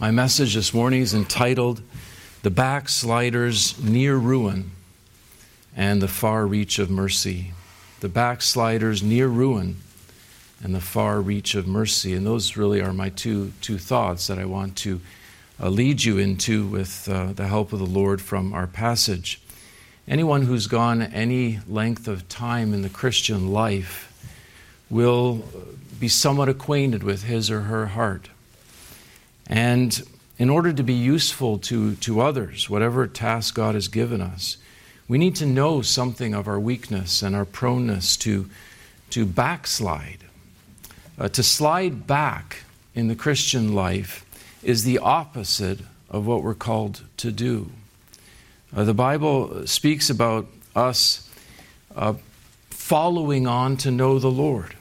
My message this morning is entitled The Backsliders Near Ruin and the Far Reach of Mercy. The Backsliders Near Ruin and the Far Reach of Mercy. And those really are my two, two thoughts that I want to uh, lead you into with uh, the help of the Lord from our passage. Anyone who's gone any length of time in the Christian life will be somewhat acquainted with his or her heart. And in order to be useful to, to others, whatever task God has given us, we need to know something of our weakness and our proneness to, to backslide. Uh, to slide back in the Christian life is the opposite of what we're called to do. Uh, the Bible speaks about us uh, following on to know the Lord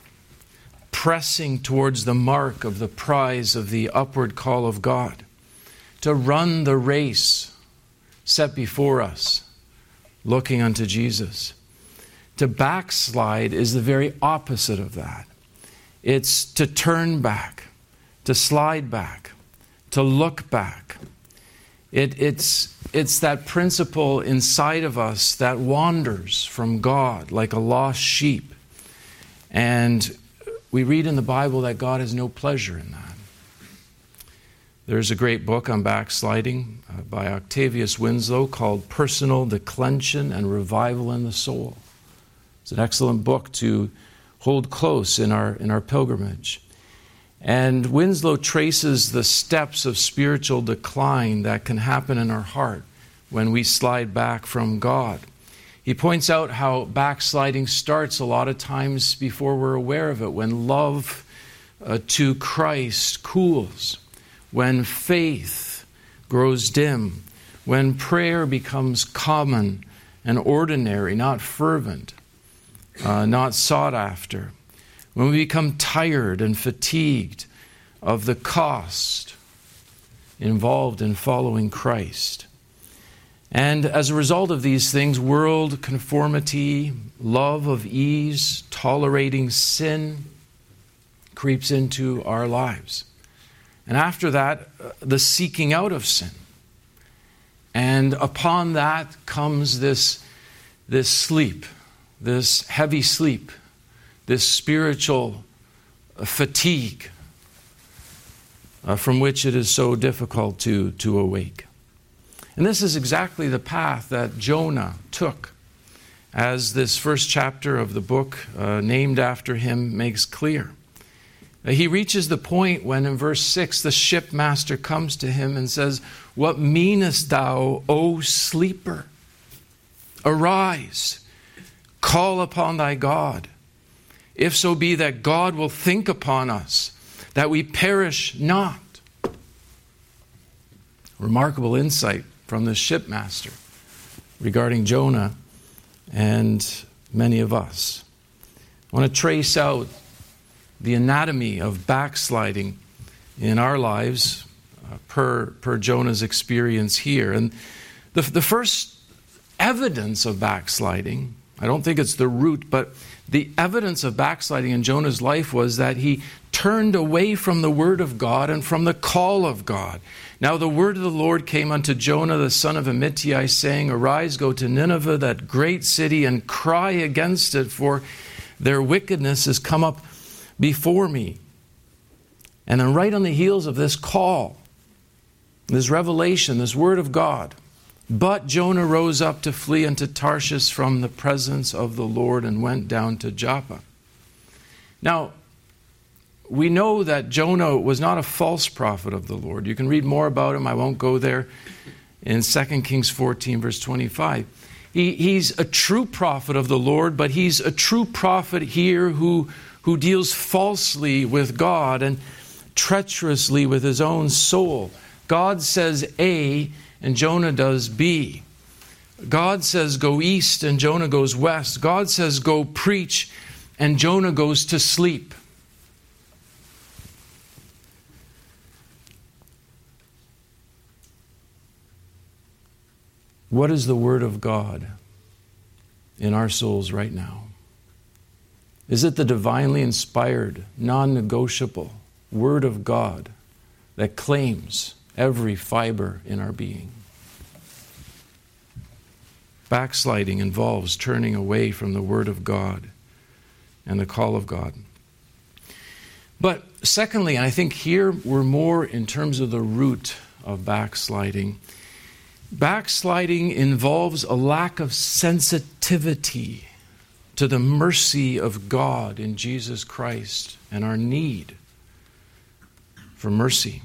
pressing towards the mark of the prize of the upward call of God, to run the race set before us, looking unto Jesus. To backslide is the very opposite of that. It's to turn back, to slide back, to look back. It, it's, it's that principle inside of us that wanders from God like a lost sheep. And we read in the Bible that God has no pleasure in that. There's a great book on backsliding uh, by Octavius Winslow called Personal Declension and Revival in the Soul. It's an excellent book to hold close in our, in our pilgrimage. And Winslow traces the steps of spiritual decline that can happen in our heart when we slide back from God. He points out how backsliding starts a lot of times before we're aware of it, when love uh, to Christ cools, when faith grows dim, when prayer becomes common and ordinary, not fervent, uh, not sought after, when we become tired and fatigued of the cost involved in following Christ. And as a result of these things, world conformity, love of ease, tolerating sin creeps into our lives. And after that, uh, the seeking out of sin. And upon that comes this, this sleep, this heavy sleep, this spiritual fatigue uh, from which it is so difficult to, to awake. And this is exactly the path that Jonah took, as this first chapter of the book, uh, named after him, makes clear. He reaches the point when, in verse 6, the shipmaster comes to him and says, What meanest thou, O sleeper? Arise, call upon thy God. If so be that God will think upon us, that we perish not. Remarkable insight from the shipmaster regarding Jonah and many of us. I want to trace out the anatomy of backsliding in our lives uh, per, per Jonah's experience here. And the, the first evidence of backsliding, I don't think it's the root, but the evidence of backsliding in Jonah's life was that he turned away from the word of God and from the call of God. Now the word of the Lord came unto Jonah the son of Amittai, saying, Arise, go to Nineveh, that great city, and cry against it, for their wickedness has come up before me. And then, right on the heels of this call, this revelation, this word of God, but Jonah rose up to flee unto Tarshish from the presence of the Lord and went down to Joppa. Now, we know that Jonah was not a false prophet of the Lord. You can read more about him. I won't go there in 2 Kings 14, verse 25. He, he's a true prophet of the Lord, but he's a true prophet here who, who deals falsely with God and treacherously with his own soul. God says A, and Jonah does B. God says go east, and Jonah goes west. God says go preach, and Jonah goes to sleep. What is the Word of God in our souls right now? Is it the divinely inspired, non negotiable Word of God that claims every fiber in our being. Backsliding involves turning away from the Word of God and the call of God. But secondly, and I think here we're more in terms of the root of backsliding. Backsliding involves a lack of sensitivity to the mercy of God in Jesus Christ and our need for mercy.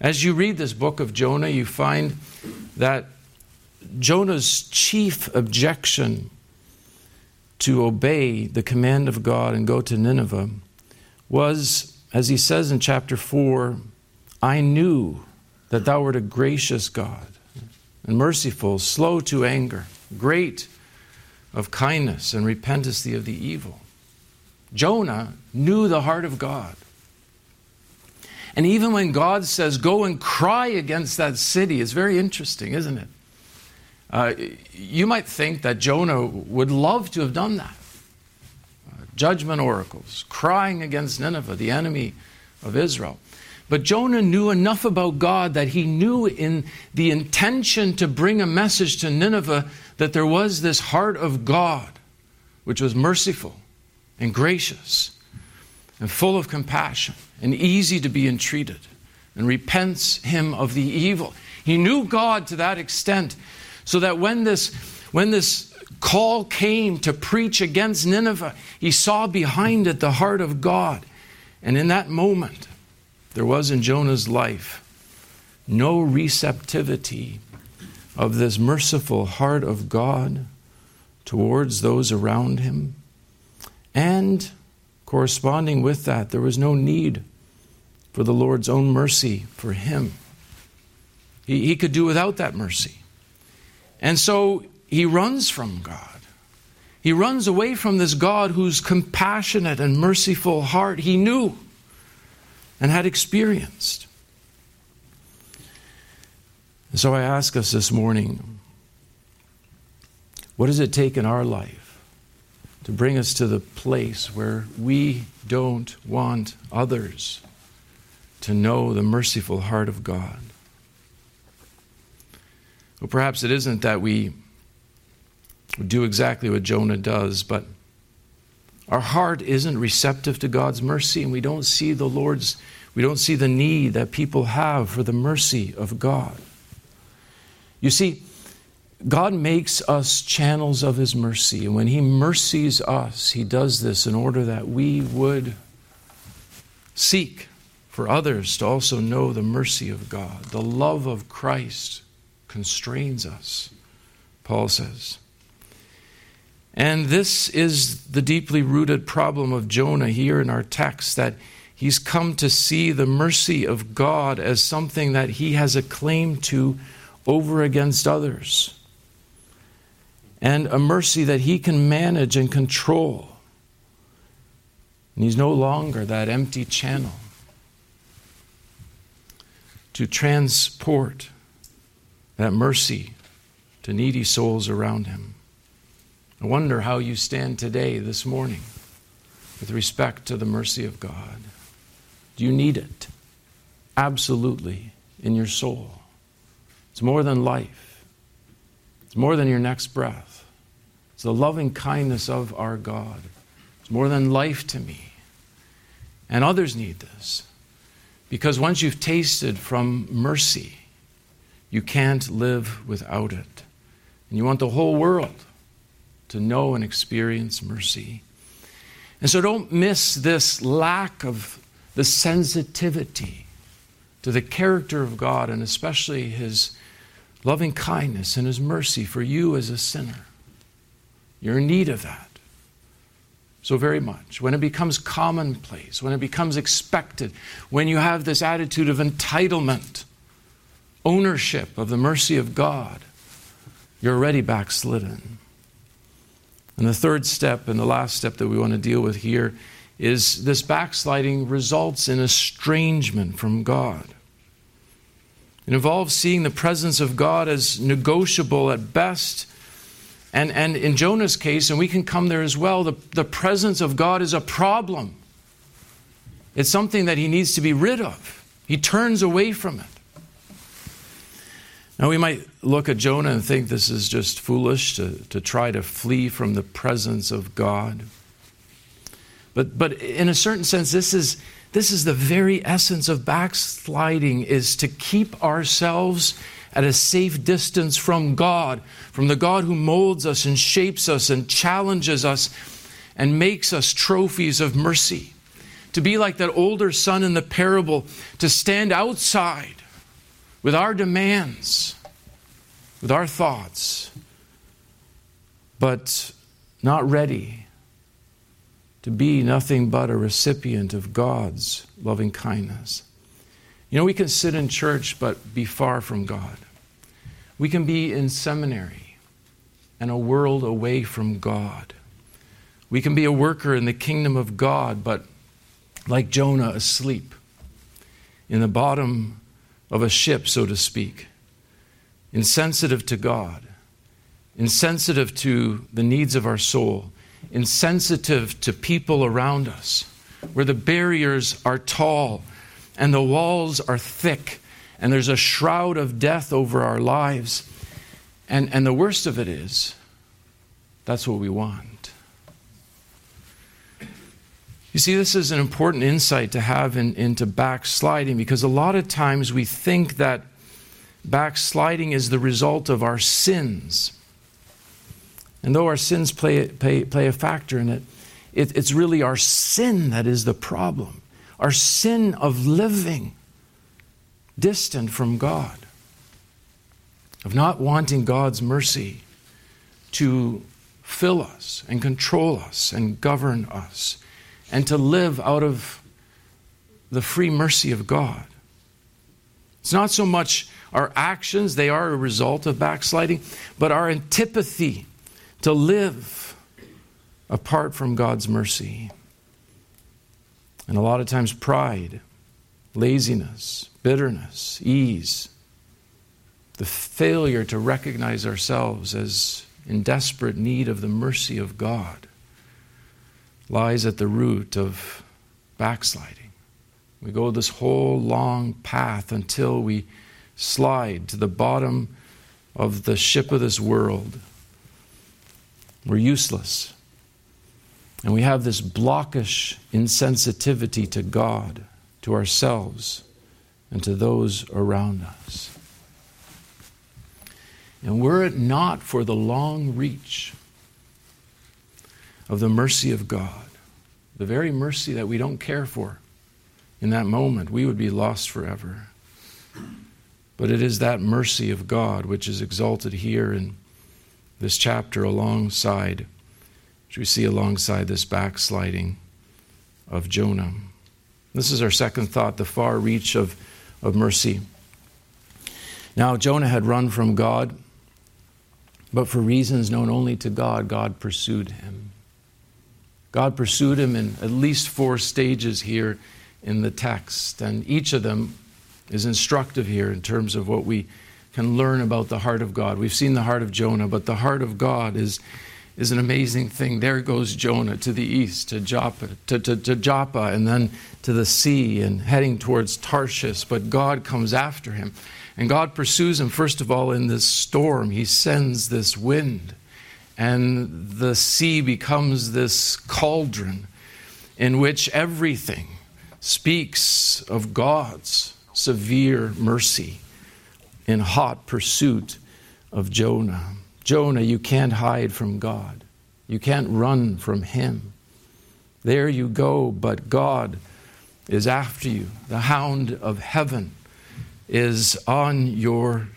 As you read this book of Jonah, you find that Jonah's chief objection to obey the command of God and go to Nineveh was, as he says in chapter 4, I knew that thou wert a gracious God and merciful, slow to anger, great of kindness, and repentest thee of the evil. Jonah knew the heart of God. And even when God says, Go and cry against that city, it's very interesting, isn't it? Uh, you might think that Jonah would love to have done that. Uh, judgment oracles, crying against Nineveh, the enemy of Israel. But Jonah knew enough about God that he knew in the intention to bring a message to Nineveh that there was this heart of God, which was merciful and gracious and full of compassion and easy to be entreated and repents him of the evil. He knew God to that extent so that when this, when this call came to preach against Nineveh, he saw behind it the heart of God. And in that moment, there was in Jonah's life no receptivity of this merciful heart of God towards those around him. And corresponding with that, there was no need for the Lord's own mercy for him. He, he could do without that mercy. And so he runs from God. He runs away from this God whose compassionate and merciful heart he knew and had experienced. And so I ask us this morning what does it take in our life to bring us to the place where we don't want others to know the merciful heart of God? Well, perhaps it isn't that we do exactly what Jonah does, but our heart isn't receptive to God's mercy, and we don't see the Lord's, we don't see the need that people have for the mercy of God. You see, God makes us channels of His mercy, and when He mercies us, He does this in order that we would seek for others to also know the mercy of God, the love of Christ constrains us, Paul says. And this is the deeply rooted problem of Jonah here in our text that he's come to see the mercy of God as something that he has a claim to over against others, and a mercy that he can manage and control. And he's no longer that empty channel to transport that mercy to needy souls around him. I wonder how you stand today, this morning, with respect to the mercy of God. Do you need it? Absolutely, in your soul. It's more than life, it's more than your next breath. It's the loving kindness of our God. It's more than life to me. And others need this. Because once you've tasted from mercy, you can't live without it. And you want the whole world to know and experience mercy. And so don't miss this lack of the sensitivity to the character of God and especially His loving kindness and His mercy for you as a sinner. You're in need of that so very much. When it becomes commonplace, when it becomes expected, when you have this attitude of entitlement ownership of the mercy of God, you're already backslidden. And the third step, and the last step that we want to deal with here, is this backsliding results in estrangement from God. It involves seeing the presence of God as negotiable at best. And, and in Jonah's case, and we can come there as well, the, the presence of God is a problem. It's something that he needs to be rid of. He turns away from it. Now, we might look at Jonah and think this is just foolish to, to try to flee from the presence of God. But, but in a certain sense, this is, this is the very essence of backsliding is to keep ourselves at a safe distance from God, from the God who molds us and shapes us and challenges us and makes us trophies of mercy. To be like that older son in the parable, to stand outside with our demands, with our thoughts, but not ready to be nothing but a recipient of God's loving kindness. You know, we can sit in church but be far from God. We can be in seminary and a world away from God. We can be a worker in the kingdom of God, but like Jonah, asleep in the bottom of a ship, so to speak, insensitive to God, insensitive to the needs of our soul, insensitive to people around us, where the barriers are tall and the walls are thick and there's a shroud of death over our lives. And, and the worst of it is, that's what we want. You see, this is an important insight to have in, into backsliding because a lot of times we think that backsliding is the result of our sins. And though our sins play, play, play a factor in it, it, it's really our sin that is the problem. Our sin of living distant from God, of not wanting God's mercy to fill us and control us and govern us and to live out of the free mercy of God. It's not so much our actions, they are a result of backsliding, but our antipathy to live apart from God's mercy. And a lot of times, pride, laziness, bitterness, ease, the failure to recognize ourselves as in desperate need of the mercy of God lies at the root of backsliding. We go this whole long path until we slide to the bottom of the ship of this world. We're useless. And we have this blockish insensitivity to God, to ourselves, and to those around us. And were it not for the long reach of the mercy of God, the very mercy that we don't care for in that moment, we would be lost forever. But it is that mercy of God which is exalted here in this chapter alongside, which we see alongside this backsliding of Jonah. This is our second thought the far reach of, of mercy. Now, Jonah had run from God, but for reasons known only to God, God pursued him. God pursued him in at least four stages here in the text, and each of them is instructive here in terms of what we can learn about the heart of God. We've seen the heart of Jonah, but the heart of God is, is an amazing thing. There goes Jonah to the east, to Joppa, to, to, to Joppa, and then to the sea and heading towards Tarshish, but God comes after him. And God pursues him, first of all, in this storm. He sends this wind and the sea becomes this cauldron in which everything speaks of God's severe mercy in hot pursuit of Jonah. Jonah, you can't hide from God. You can't run from Him. There you go, but God is after you. The hound of heaven is on your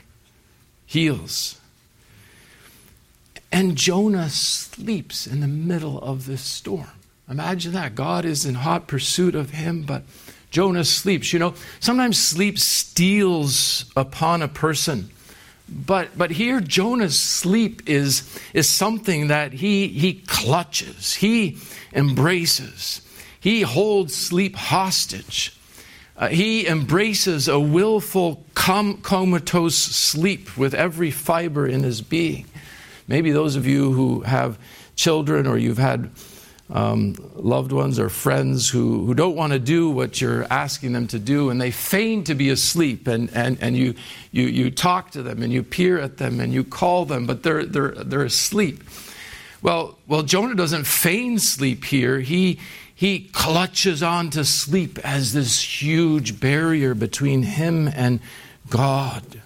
heels. And Jonah sleeps in the middle of this storm. Imagine that. God is in hot pursuit of him, but Jonah sleeps. You know, sometimes sleep steals upon a person. But, but here, Jonah's sleep is, is something that he, he clutches, he embraces, he holds sleep hostage. Uh, he embraces a willful, com- comatose sleep with every fiber in his being. Maybe those of you who have children or you've had um, loved ones or friends who, who don't want to do what you're asking them to do, and they feign to be asleep, and, and, and you, you, you talk to them, and you peer at them, and you call them, but they're, they're, they're asleep. Well, well, Jonah doesn't feign sleep here. He, he clutches on to sleep as this huge barrier between him and God.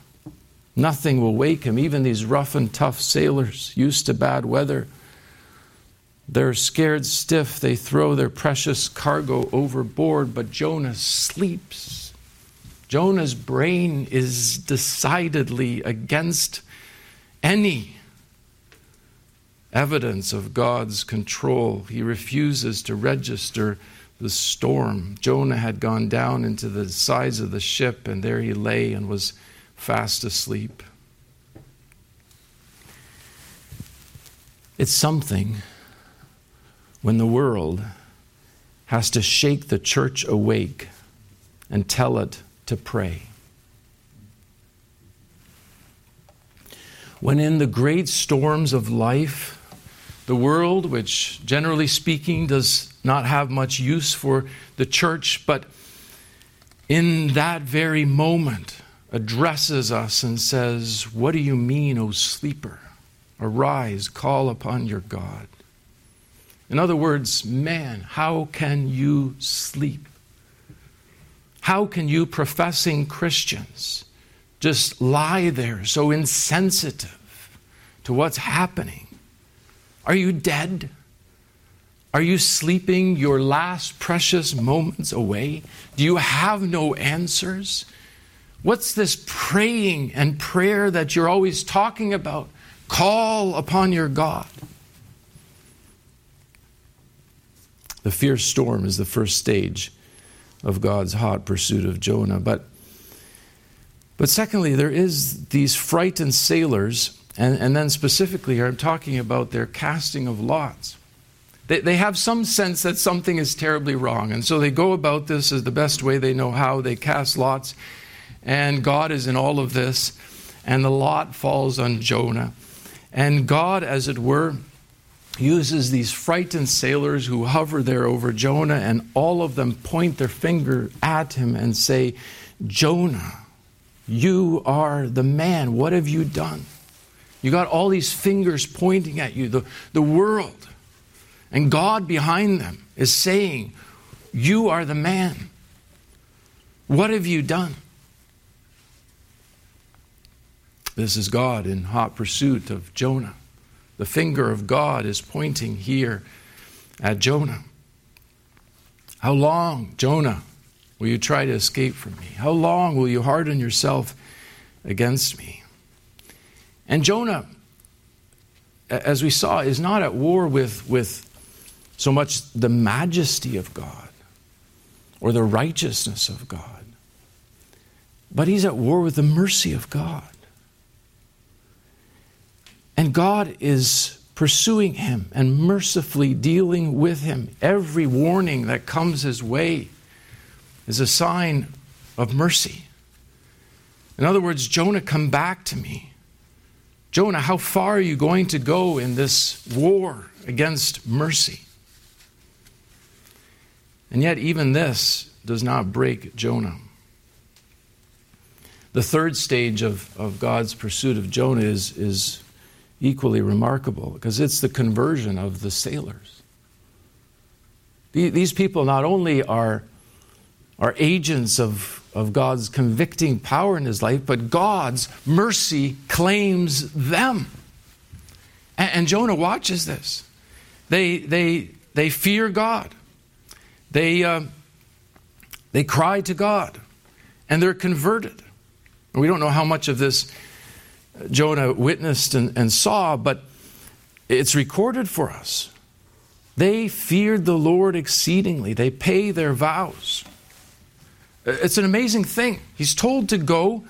Nothing will wake him, even these rough and tough sailors used to bad weather. They're scared stiff. They throw their precious cargo overboard, but Jonah sleeps. Jonah's brain is decidedly against any evidence of God's control. He refuses to register the storm. Jonah had gone down into the sides of the ship, and there he lay and was fast asleep. It's something when the world has to shake the church awake and tell it to pray. When in the great storms of life, the world, which generally speaking does not have much use for the church, but in that very moment addresses us and says, What do you mean, O sleeper? Arise, call upon your God. In other words, man, how can you sleep? How can you, professing Christians, just lie there so insensitive to what's happening? Are you dead? Are you sleeping your last precious moments away? Do you have no answers? What's this praying and prayer that you're always talking about? Call upon your God. The fierce storm is the first stage of God's hot pursuit of Jonah. But, but secondly, there is these frightened sailors, and, and then specifically, here I'm talking about their casting of lots. They, they have some sense that something is terribly wrong, and so they go about this as the best way they know how. They cast lots, and God is in all of this, and the lot falls on Jonah. And God, as it were, uses these frightened sailors who hover there over Jonah, and all of them point their finger at him and say, Jonah, you are the man. What have you done? You got all these fingers pointing at you, the, the world. And God behind them is saying, You are the man. What have you done? This is God in hot pursuit of Jonah. The finger of God is pointing here at Jonah. How long, Jonah, will you try to escape from me? How long will you harden yourself against me? And Jonah, as we saw, is not at war with, with so much the majesty of God or the righteousness of God, but he's at war with the mercy of God. And God is pursuing him and mercifully dealing with him. Every warning that comes his way is a sign of mercy. In other words, Jonah, come back to me. Jonah, how far are you going to go in this war against mercy? And yet, even this does not break Jonah. The third stage of, of God's pursuit of Jonah is, is equally remarkable because it's the conversion of the sailors. These people not only are, are agents of, of God's convicting power in his life, but God's mercy claims them. And, and Jonah watches this. They, they, they fear God. They, uh, they cry to God, and they're converted. We don't know how much of this Jonah witnessed and, and saw, but it's recorded for us. They feared the Lord exceedingly, they pay their vows. Uh, it's an amazing thing. He's told to go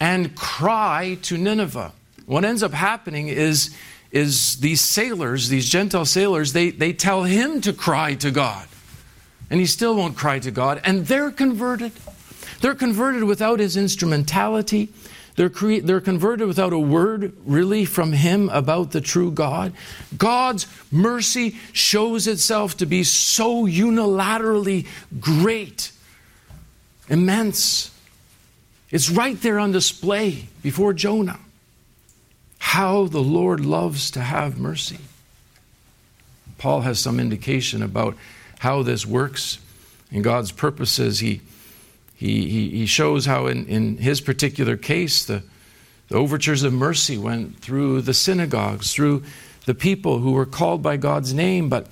and cry to Nineveh. What ends up happening is, is these sailors, these Gentile sailors, they, they tell him to cry to God. And he still won't cry to God. And they're converted. They're converted without his instrumentality. They're, cre- they're converted without a word, really, from Him about the true God. God's mercy shows itself to be so unilaterally great, immense. It's right there on display before Jonah. How the Lord loves to have mercy. Paul has some indication about how this works and God's purposes. He he, he, he shows how, in, in his particular case, the, the overtures of mercy went through the synagogues, through the people who were called by God's name, but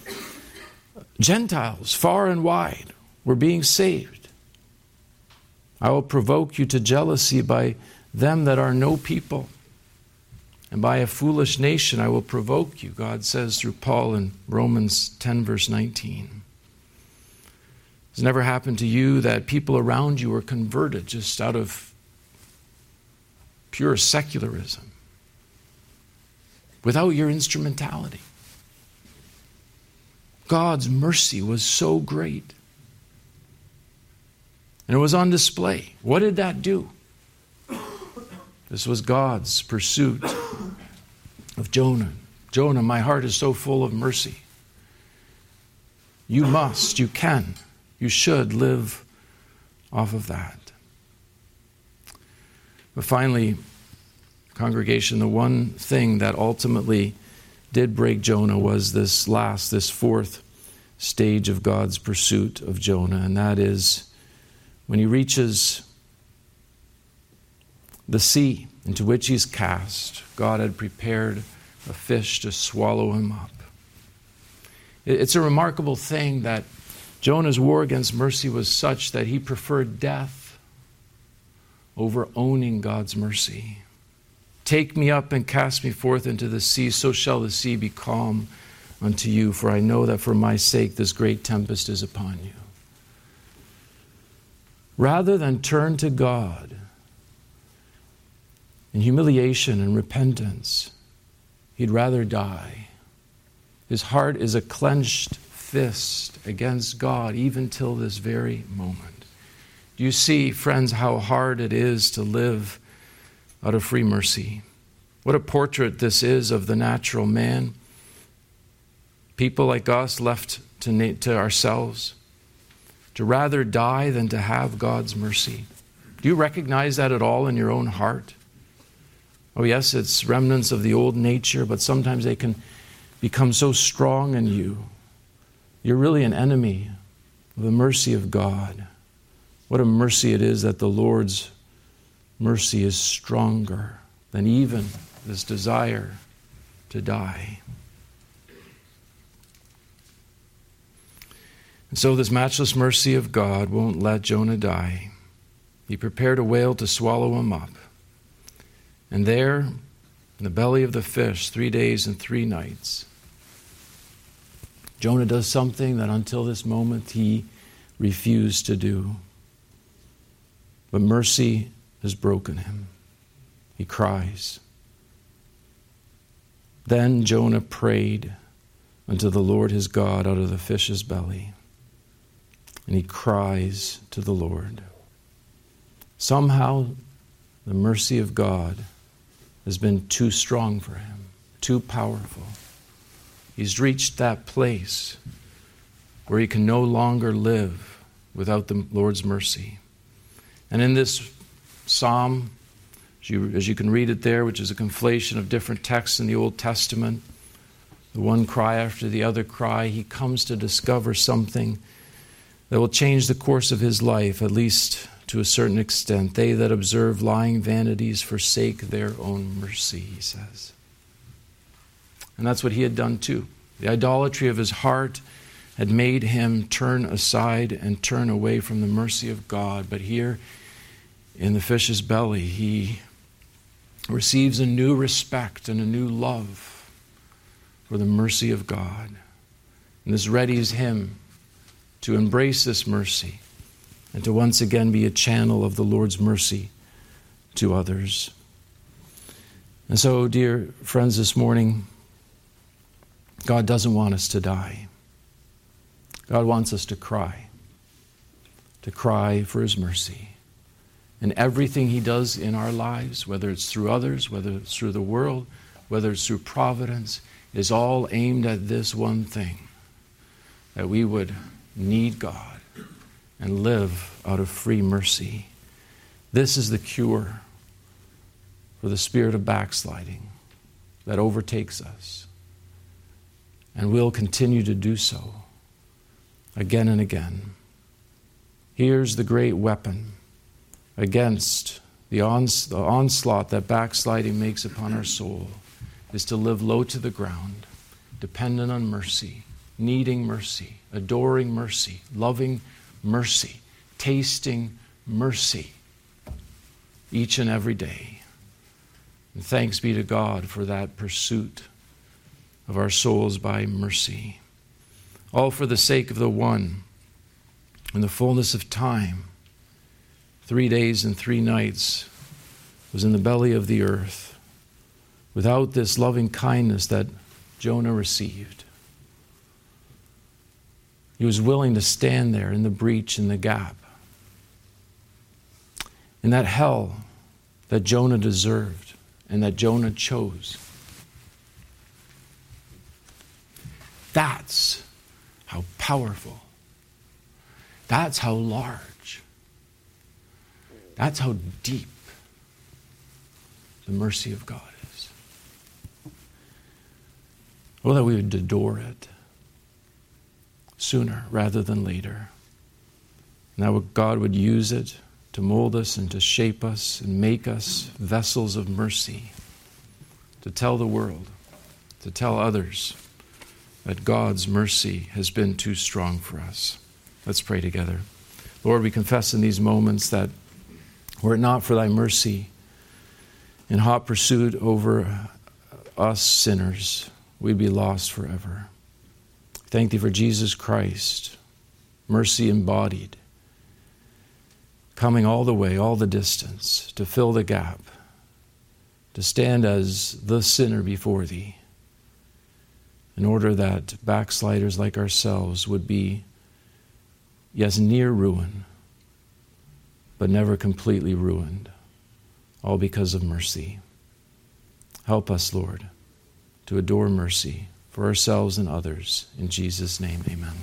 Gentiles, far and wide, were being saved. I will provoke you to jealousy by them that are no people. And by a foolish nation I will provoke you, God says through Paul in Romans 10, verse 19. Has never happened to you that people around you are converted just out of pure secularism without your instrumentality? God's mercy was so great. And it was on display. What did that do? This was God's pursuit of Jonah. Jonah, my heart is so full of mercy. You must, you can you should live off of that. But finally, congregation, the one thing that ultimately did break Jonah was this last, this fourth stage of God's pursuit of Jonah, and that is when he reaches the sea into which he's cast, God had prepared a fish to swallow him up. It's a remarkable thing that Jonah's war against mercy was such that he preferred death over owning God's mercy. Take me up and cast me forth into the sea, so shall the sea be calm unto you, for I know that for my sake this great tempest is upon you. Rather than turn to God in humiliation and repentance, he'd rather die. His heart is a clenched fist against God even till this very moment. Do you see, friends, how hard it is to live out of free mercy? What a portrait this is of the natural man. People like us left to, to ourselves, to rather die than to have God's mercy. Do you recognize that at all in your own heart? Oh, yes, it's remnants of the old nature, but sometimes they can become so strong in you you're really an enemy of the mercy of God. What a mercy it is that the Lord's mercy is stronger than even this desire to die. And so, this matchless mercy of God won't let Jonah die. He prepared a whale to swallow him up. And there, in the belly of the fish, three days and three nights, Jonah does something that until this moment he refused to do. But mercy has broken him. He cries. Then Jonah prayed unto the Lord his God out of the fish's belly. And he cries to the Lord. Somehow, the mercy of God has been too strong for him, too powerful. He's reached that place where he can no longer live without the Lord's mercy. And in this psalm, as you, as you can read it there, which is a conflation of different texts in the Old Testament, the one cry after the other cry, he comes to discover something that will change the course of his life, at least to a certain extent. They that observe lying vanities forsake their own mercy, he says. And that's what he had done too. The idolatry of his heart had made him turn aside and turn away from the mercy of God. But here in the fish's belly, he receives a new respect and a new love for the mercy of God. And this readies him to embrace this mercy and to once again be a channel of the Lord's mercy to others. And so, dear friends, this morning, God doesn't want us to die. God wants us to cry, to cry for His mercy. And everything He does in our lives, whether it's through others, whether it's through the world, whether it's through providence, is all aimed at this one thing that we would need God and live out of free mercy. This is the cure for the spirit of backsliding that overtakes us. And will continue to do so again and again. Here's the great weapon against the, ons- the onslaught that backsliding makes upon our soul is to live low to the ground, dependent on mercy, needing mercy, adoring mercy, loving mercy, tasting mercy each and every day. And thanks be to God for that pursuit of our souls by mercy. All for the sake of the one in the fullness of time. Three days and three nights was in the belly of the earth without this loving kindness that Jonah received. He was willing to stand there in the breach, in the gap, in that hell that Jonah deserved and that Jonah chose. That's how powerful, that's how large, that's how deep the mercy of God is. Oh, that we would adore it sooner rather than later. And that God would use it to mold us and to shape us and make us vessels of mercy, to tell the world, to tell others that God's mercy has been too strong for us. Let's pray together. Lord, we confess in these moments that were it not for thy mercy in hot pursuit over us sinners, we'd be lost forever. Thank thee for Jesus Christ, mercy embodied, coming all the way, all the distance to fill the gap, to stand as the sinner before thee, in order that backsliders like ourselves would be, yes, near ruin, but never completely ruined, all because of mercy. Help us, Lord, to adore mercy for ourselves and others. In Jesus' name, amen.